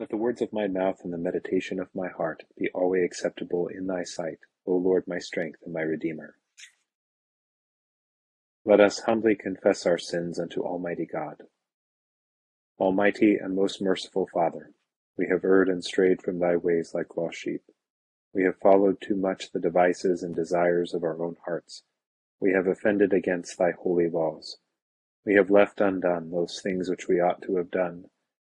Let the words of my mouth and the meditation of my heart be always acceptable in thy sight, O Lord my strength and my Redeemer. Let us humbly confess our sins unto Almighty God. Almighty and most merciful Father, we have erred and strayed from thy ways like lost sheep. We have followed too much the devices and desires of our own hearts. We have offended against thy holy laws. We have left undone those things which we ought to have done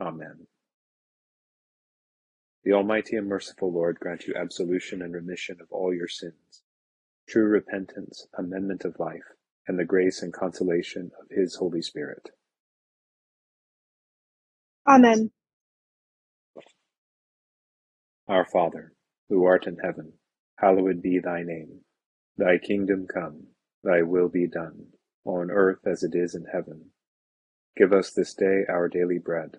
Amen. The Almighty and merciful Lord grant you absolution and remission of all your sins, true repentance, amendment of life, and the grace and consolation of his Holy Spirit. Amen. Our Father, who art in heaven, hallowed be thy name. Thy kingdom come, thy will be done, on earth as it is in heaven. Give us this day our daily bread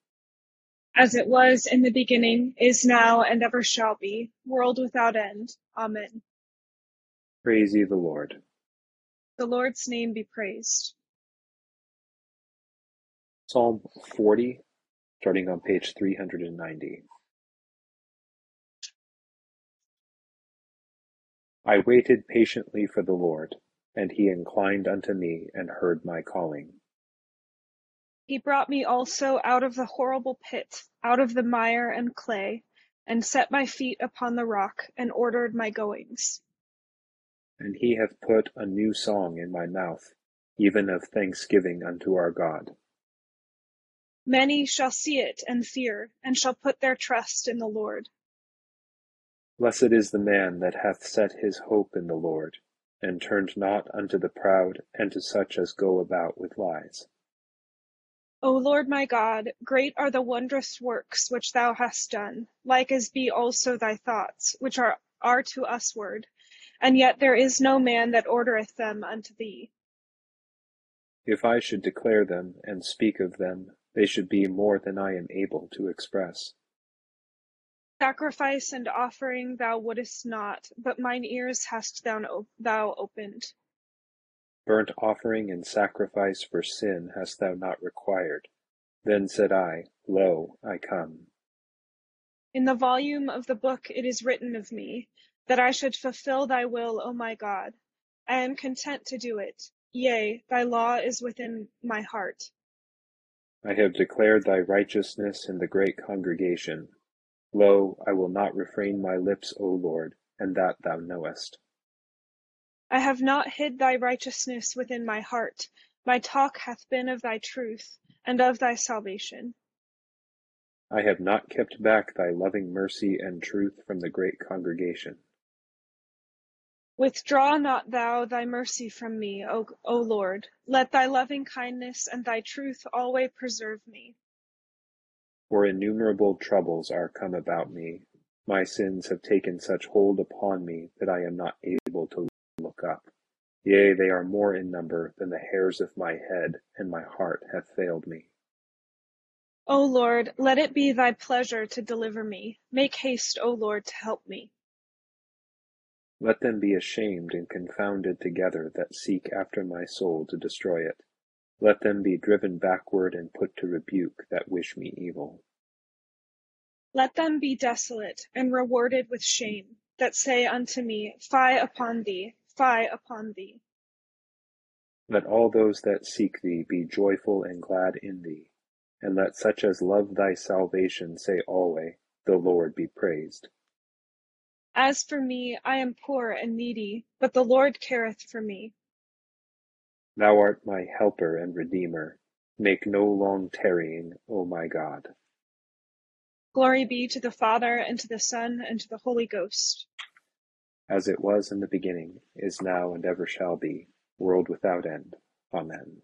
as it was in the beginning, is now, and ever shall be, world without end. Amen. Praise ye the Lord. The Lord's name be praised. Psalm 40, starting on page 390. I waited patiently for the Lord, and he inclined unto me and heard my calling. He brought me also out of the horrible pit, out of the mire and clay, and set my feet upon the rock, and ordered my goings. And he hath put a new song in my mouth, even of thanksgiving unto our God. Many shall see it and fear, and shall put their trust in the Lord. Blessed is the man that hath set his hope in the Lord, and turned not unto the proud, and to such as go about with lies. O Lord my God, great are the wondrous works which thou hast done, like as be also thy thoughts, which are, are to usward, and yet there is no man that ordereth them unto thee. If I should declare them and speak of them, they should be more than I am able to express. Sacrifice and offering thou wouldest not, but mine ears hast thou, thou opened. Burnt offering and sacrifice for sin hast thou not required. Then said I, Lo, I come. In the volume of the book it is written of me, that I should fulfill thy will, O my God. I am content to do it. Yea, thy law is within my heart. I have declared thy righteousness in the great congregation. Lo, I will not refrain my lips, O Lord, and that thou knowest. I have not hid thy righteousness within my heart: my talk hath been of thy truth, and of thy salvation. I have not kept back thy loving mercy and truth from the great congregation. Withdraw not thou thy mercy from me, O, o Lord. Let thy loving kindness and thy truth always preserve me. For innumerable troubles are come about me. My sins have taken such hold upon me that I am not able to. Yea, they are more in number than the hairs of my head, and my heart hath failed me. O Lord, let it be thy pleasure to deliver me. Make haste, O Lord, to help me. Let them be ashamed and confounded together that seek after my soul to destroy it. Let them be driven backward and put to rebuke that wish me evil. Let them be desolate and rewarded with shame, that say unto me, Fie upon thee, fie upon thee. Let all those that seek thee be joyful and glad in thee, and let such as love thy salvation say alway, The Lord be praised. As for me, I am poor and needy, but the Lord careth for me. Thou art my helper and redeemer. Make no long tarrying, O my God. Glory be to the Father, and to the Son, and to the Holy Ghost. As it was in the beginning, is now, and ever shall be, world without end. Amen.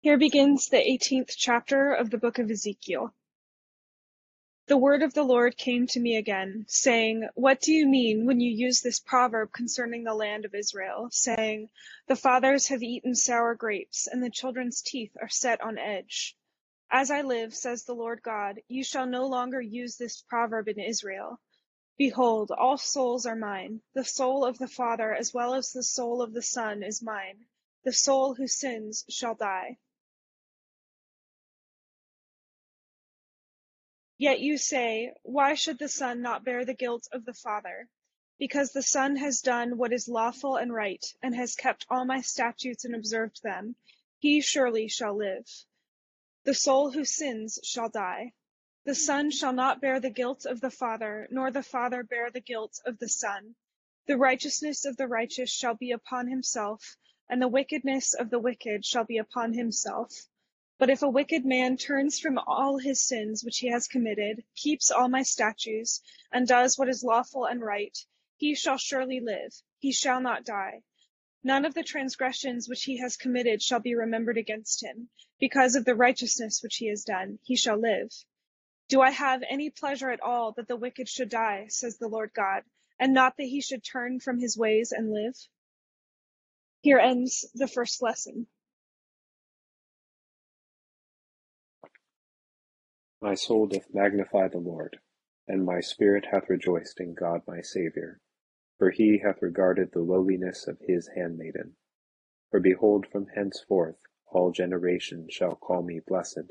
Here begins the 18th chapter of the book of Ezekiel. The word of the Lord came to me again, saying, What do you mean when you use this proverb concerning the land of Israel, saying, The fathers have eaten sour grapes, and the children's teeth are set on edge? As I live, says the Lord God, you shall no longer use this proverb in Israel. Behold, all souls are mine. The soul of the Father as well as the soul of the Son is mine. The soul who sins shall die. Yet you say, Why should the Son not bear the guilt of the Father? Because the Son has done what is lawful and right, and has kept all my statutes and observed them, he surely shall live. The soul who sins shall die. The Son shall not bear the guilt of the Father, nor the Father bear the guilt of the Son. The righteousness of the righteous shall be upon himself, and the wickedness of the wicked shall be upon himself. But if a wicked man turns from all his sins which he has committed, keeps all my statutes, and does what is lawful and right, he shall surely live, he shall not die. None of the transgressions which he has committed shall be remembered against him. Because of the righteousness which he has done, he shall live. Do I have any pleasure at all that the wicked should die, says the Lord God, and not that he should turn from his ways and live? Here ends the first lesson. My soul doth magnify the Lord, and my spirit hath rejoiced in God my Saviour. For he hath regarded the lowliness of his handmaiden. For behold, from henceforth all generations shall call me blessed.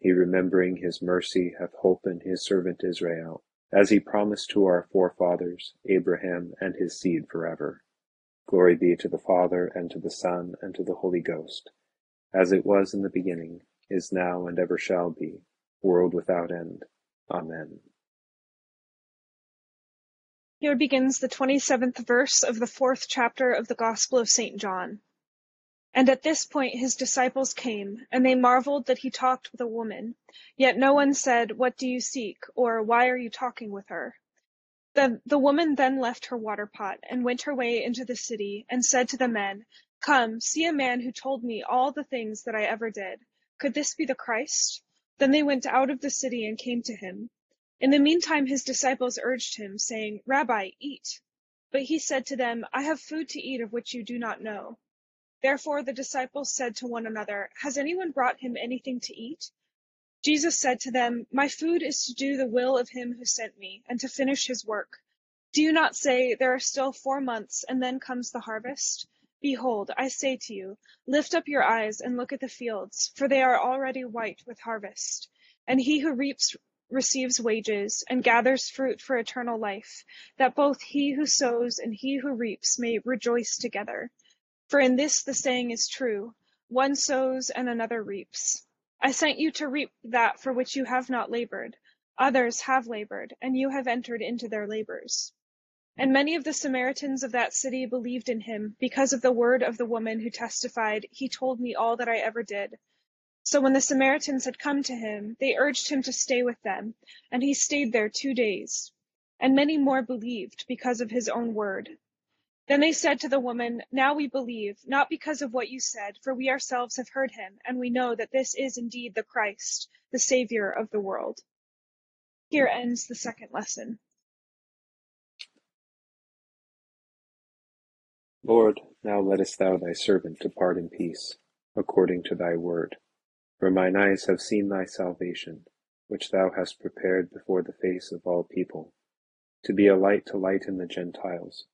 He remembering his mercy hath holpen his servant Israel, as he promised to our forefathers, Abraham and his seed forever. Glory be to the Father, and to the Son, and to the Holy Ghost, as it was in the beginning, is now, and ever shall be, world without end. Amen. Here begins the 27th verse of the fourth chapter of the Gospel of St. John. And at this point his disciples came, and they marveled that he talked with a woman. Yet no one said, What do you seek? or Why are you talking with her? The, the woman then left her water pot, and went her way into the city, and said to the men, Come, see a man who told me all the things that I ever did. Could this be the Christ? Then they went out of the city and came to him. In the meantime his disciples urged him, saying, Rabbi, eat. But he said to them, I have food to eat of which you do not know. Therefore the disciples said to one another, Has anyone brought him anything to eat? Jesus said to them, My food is to do the will of him who sent me, and to finish his work. Do you not say, There are still four months, and then comes the harvest? Behold, I say to you, lift up your eyes and look at the fields, for they are already white with harvest. And he who reaps receives wages, and gathers fruit for eternal life, that both he who sows and he who reaps may rejoice together. For in this the saying is true, one sows and another reaps. I sent you to reap that for which you have not labored. Others have labored, and you have entered into their labors. And many of the Samaritans of that city believed in him because of the word of the woman who testified, He told me all that I ever did. So when the Samaritans had come to him, they urged him to stay with them, and he stayed there two days. And many more believed because of his own word. Then they said to the woman, Now we believe, not because of what you said, for we ourselves have heard him, and we know that this is indeed the Christ, the Savior of the world. Here ends the second lesson. Lord, now lettest thou thy servant depart in peace, according to thy word. For mine eyes have seen thy salvation, which thou hast prepared before the face of all people, to be a light to lighten the Gentiles,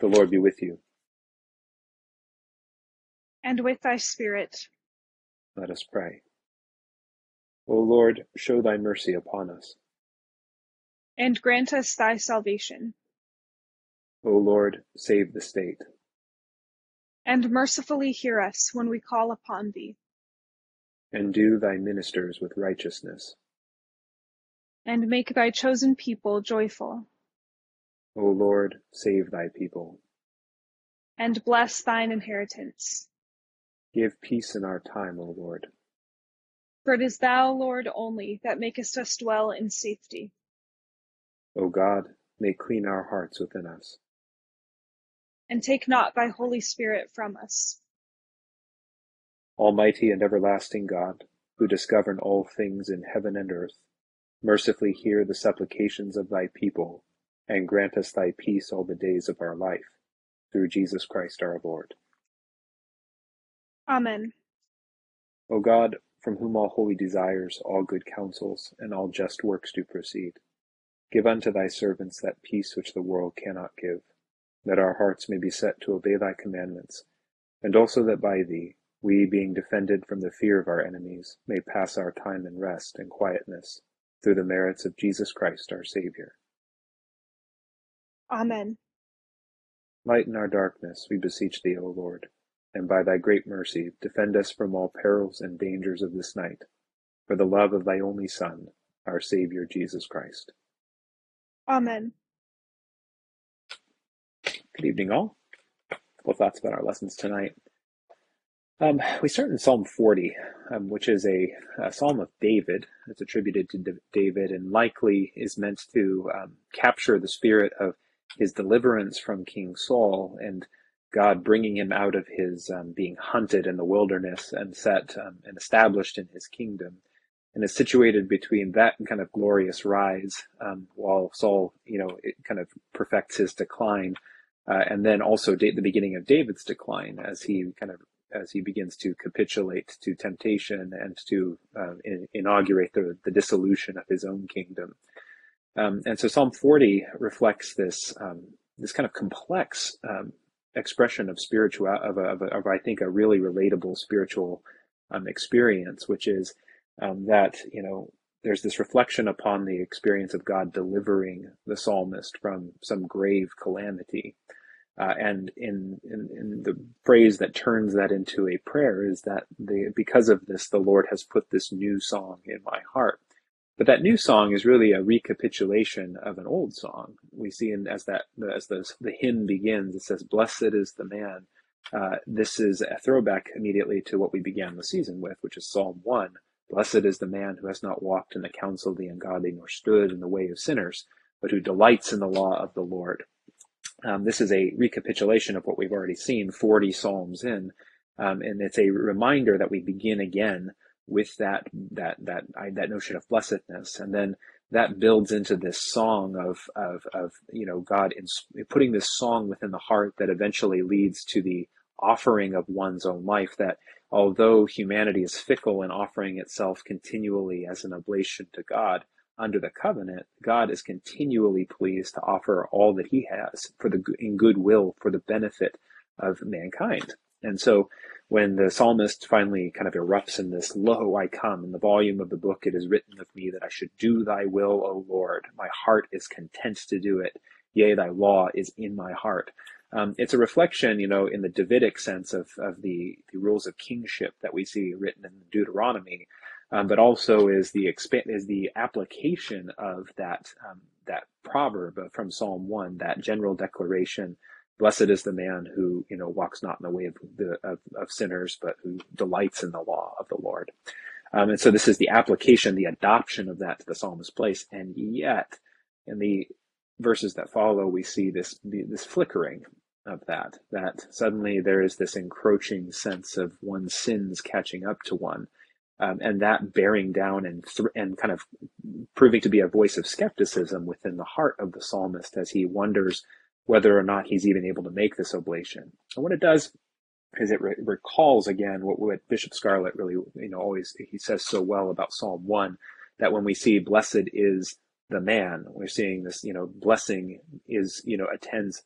The Lord be with you. And with thy spirit. Let us pray. O Lord, show thy mercy upon us. And grant us thy salvation. O Lord, save the state and mercifully hear us when we call upon thee. And do thy ministers with righteousness. And make thy chosen people joyful. O Lord, save thy people. And bless thine inheritance. Give peace in our time, O Lord. For it is thou, Lord, only that makest us dwell in safety. O God, may clean our hearts within us and take not thy Holy Spirit from us. Almighty and everlasting God, who dost govern all things in heaven and earth, mercifully hear the supplications of thy people, and grant us thy peace all the days of our life, through Jesus Christ our Lord. Amen. O God, from whom all holy desires, all good counsels, and all just works do proceed, give unto thy servants that peace which the world cannot give that our hearts may be set to obey thy commandments, and also that by thee, we, being defended from the fear of our enemies, may pass our time in rest and quietness, through the merits of Jesus Christ our Saviour. Amen. Lighten our darkness, we beseech thee, O Lord, and by thy great mercy defend us from all perils and dangers of this night, for the love of thy only Son, our Saviour Jesus Christ. Amen. Good evening, all. A couple thoughts about our lessons tonight. Um, we start in Psalm 40, um, which is a, a, psalm of David. It's attributed to D- David and likely is meant to um, capture the spirit of his deliverance from King Saul and God bringing him out of his um, being hunted in the wilderness and set um, and established in his kingdom. And is situated between that kind of glorious rise um, while Saul, you know, it kind of perfects his decline uh, and then also the beginning of David's decline as he kind of as he begins to capitulate to temptation and to uh, in, inaugurate the, the dissolution of his own kingdom. Um, and so Psalm 40 reflects this um, this kind of complex um, expression of spiritual of, a, of, a, of, I think a really relatable spiritual um, experience, which is um, that you know there's this reflection upon the experience of God delivering the psalmist from some grave calamity. Uh, and in, in, in the phrase that turns that into a prayer is that the, because of this, the Lord has put this new song in my heart. But that new song is really a recapitulation of an old song. We see in, as that as the, the hymn begins, it says, "Blessed is the man." Uh, this is a throwback immediately to what we began the season with, which is Psalm one. Blessed is the man who has not walked in the counsel of the ungodly, nor stood in the way of sinners, but who delights in the law of the Lord. Um, this is a recapitulation of what we've already seen 40 Psalms in, um, and it's a reminder that we begin again with that that that that notion of blessedness, and then that builds into this song of of of you know God in, putting this song within the heart that eventually leads to the offering of one's own life. That although humanity is fickle in offering itself continually as an oblation to God, under the covenant, God is continually pleased to offer all that He has for the in goodwill for the benefit of mankind. And so, when the psalmist finally kind of erupts in this, Lo, I come, in the volume of the book it is written of me that I should do thy will, O Lord. My heart is content to do it. Yea, thy law is in my heart. Um, it's a reflection, you know, in the Davidic sense of, of the, the rules of kingship that we see written in Deuteronomy, um, but also is the exp- is the application of that um, that proverb from Psalm one, that general declaration Blessed is the man who, you know, walks not in the way of, the, of, of sinners, but who delights in the law of the Lord. Um, and so this is the application, the adoption of that to the psalmist's place. And yet, in the verses that follow, we see this this flickering of that. That suddenly there is this encroaching sense of one's sins catching up to one, um, and that bearing down and th- and kind of proving to be a voice of skepticism within the heart of the psalmist as he wonders whether or not he's even able to make this oblation. And what it does is it re- recalls again what, what Bishop Scarlett really, you know, always he says so well about Psalm one that when we see blessed is the man, we're seeing this, you know, blessing is, you know, attends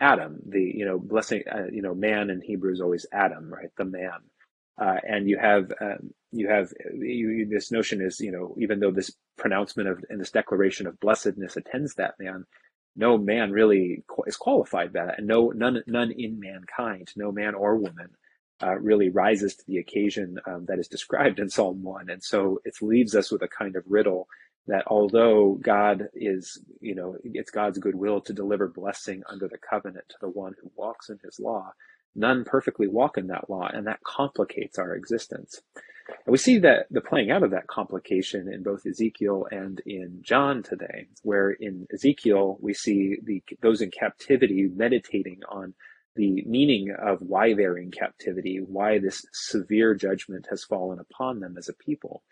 Adam. The, you know, blessing, uh, you know, man in Hebrew is always Adam, right? The man. Uh, and you have um, you have you, this notion is you know even though this pronouncement of and this declaration of blessedness attends that man, no man really is qualified by that, and no none none in mankind, no man or woman, uh, really rises to the occasion um, that is described in Psalm one, and so it leaves us with a kind of riddle that although God is, you know, it's God's goodwill to deliver blessing under the covenant to the one who walks in His law, none perfectly walk in that law, and that complicates our existence. And we see that the playing out of that complication in both Ezekiel and in John today, where in Ezekiel we see the those in captivity meditating on the meaning of why they're in captivity, why this severe judgment has fallen upon them as a people.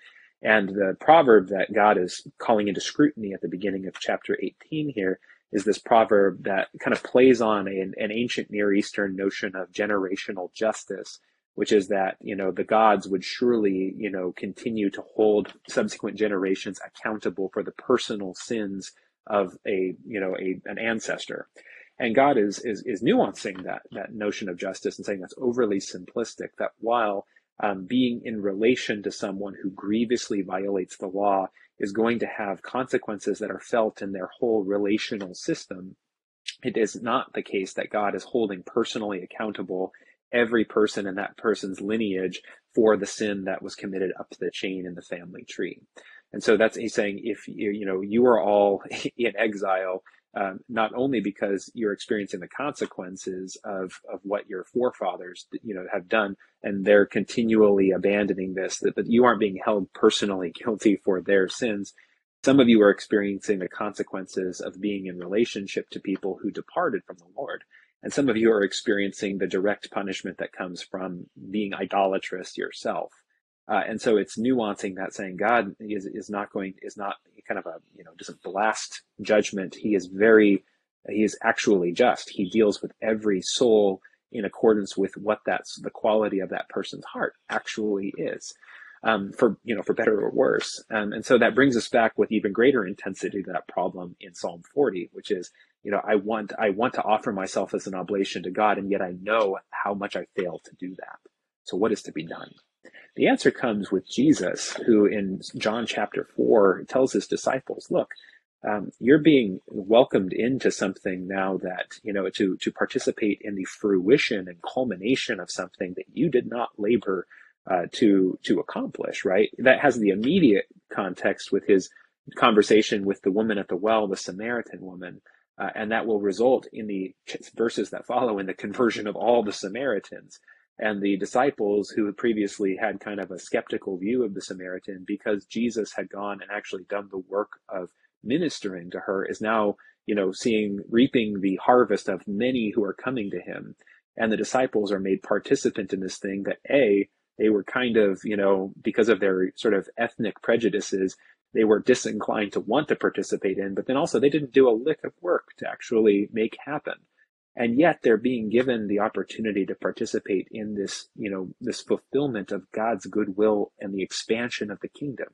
And the proverb that God is calling into scrutiny at the beginning of chapter 18 here is this proverb that kind of plays on an, an ancient Near Eastern notion of generational justice which is that you know the gods would surely you know continue to hold subsequent generations accountable for the personal sins of a you know a an ancestor. And god is is is nuancing that that notion of justice and saying that's overly simplistic that while um, being in relation to someone who grievously violates the law is going to have consequences that are felt in their whole relational system it is not the case that god is holding personally accountable every person in that person's lineage for the sin that was committed up the chain in the family tree. And so that's he's saying if you you know you are all in exile, um, not only because you're experiencing the consequences of of what your forefathers you know have done, and they're continually abandoning this, that, that you aren't being held personally guilty for their sins. Some of you are experiencing the consequences of being in relationship to people who departed from the Lord. And some of you are experiencing the direct punishment that comes from being idolatrous yourself. Uh, and so it's nuancing that saying God is, is not going, is not kind of a, you know, doesn't blast judgment. He is very, he is actually just. He deals with every soul in accordance with what that's the quality of that person's heart actually is. Um, for you know, for better or worse, um, and so that brings us back with even greater intensity to that problem in Psalm 40, which is you know, I want I want to offer myself as an oblation to God, and yet I know how much I fail to do that. So what is to be done? The answer comes with Jesus, who in John chapter four tells his disciples, "Look, um, you're being welcomed into something now that you know to to participate in the fruition and culmination of something that you did not labor uh, to to accomplish. Right? That has the immediate context with his conversation with the woman at the well, the Samaritan woman." Uh, and that will result in the verses that follow in the conversion of all the Samaritans and the disciples who had previously had kind of a skeptical view of the Samaritan because Jesus had gone and actually done the work of ministering to her is now, you know, seeing, reaping the harvest of many who are coming to him. And the disciples are made participant in this thing that A, they were kind of, you know, because of their sort of ethnic prejudices, they were disinclined to want to participate in, but then also they didn't do a lick of work to actually make happen. And yet they're being given the opportunity to participate in this, you know, this fulfillment of God's goodwill and the expansion of the kingdom.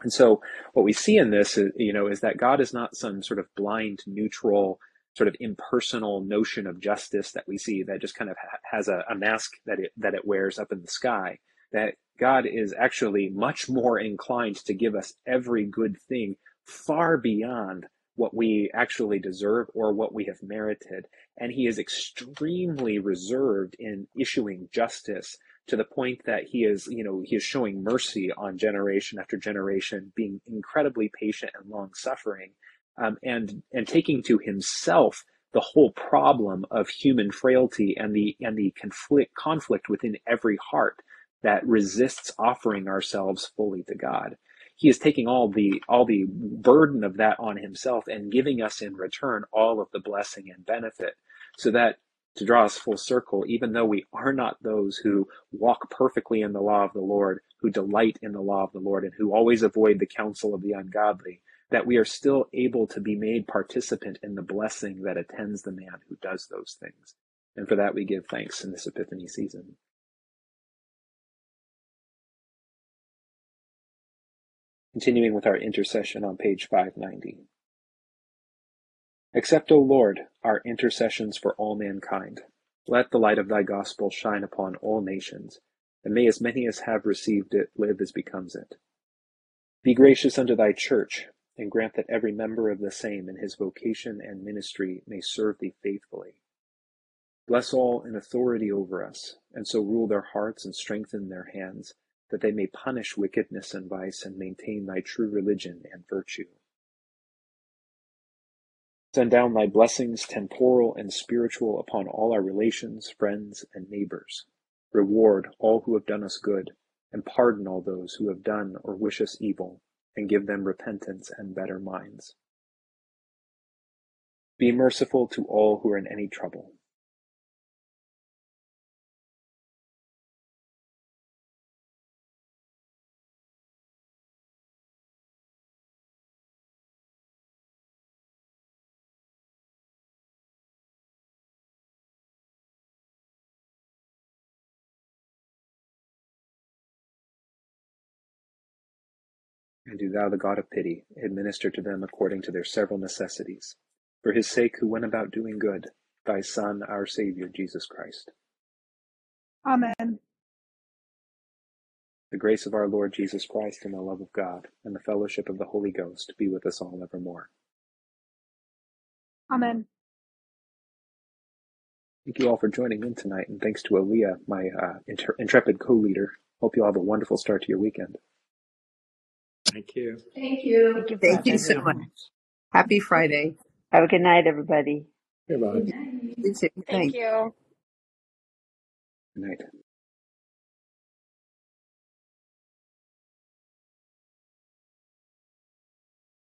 And so what we see in this, is, you know, is that God is not some sort of blind, neutral, sort of impersonal notion of justice that we see that just kind of ha- has a, a mask that it that it wears up in the sky. That God is actually much more inclined to give us every good thing far beyond what we actually deserve or what we have merited. And he is extremely reserved in issuing justice to the point that he is, you know, he is showing mercy on generation after generation, being incredibly patient and long suffering, um, and and taking to himself the whole problem of human frailty and the and the conflict conflict within every heart that resists offering ourselves fully to God. He is taking all the all the burden of that on himself and giving us in return all of the blessing and benefit. So that to draw us full circle even though we are not those who walk perfectly in the law of the lord who delight in the law of the lord and who always avoid the counsel of the ungodly that we are still able to be made participant in the blessing that attends the man who does those things. And for that we give thanks in this epiphany season Continuing with our intercession on page 590. Accept, O Lord, our intercessions for all mankind. Let the light of thy gospel shine upon all nations, and may as many as have received it live as becomes it. Be gracious unto thy church, and grant that every member of the same in his vocation and ministry may serve thee faithfully. Bless all in authority over us, and so rule their hearts and strengthen their hands that they may punish wickedness and vice and maintain thy true religion and virtue. Send down thy blessings, temporal and spiritual, upon all our relations, friends, and neighbors. Reward all who have done us good, and pardon all those who have done or wish us evil, and give them repentance and better minds. Be merciful to all who are in any trouble And do thou, the God of pity, administer to them according to their several necessities, for his sake who went about doing good, thy Son, our Saviour, Jesus Christ. Amen. The grace of our Lord Jesus Christ and the love of God and the fellowship of the Holy Ghost be with us all evermore. Amen. Thank you all for joining in tonight, and thanks to Aaliyah, my uh, intrepid co-leader. Hope you all have a wonderful start to your weekend. Thank you. Thank you. Thank you, Thank you so much. Happy Friday. Have a good night, everybody. Goodbye. Thank you. Good night.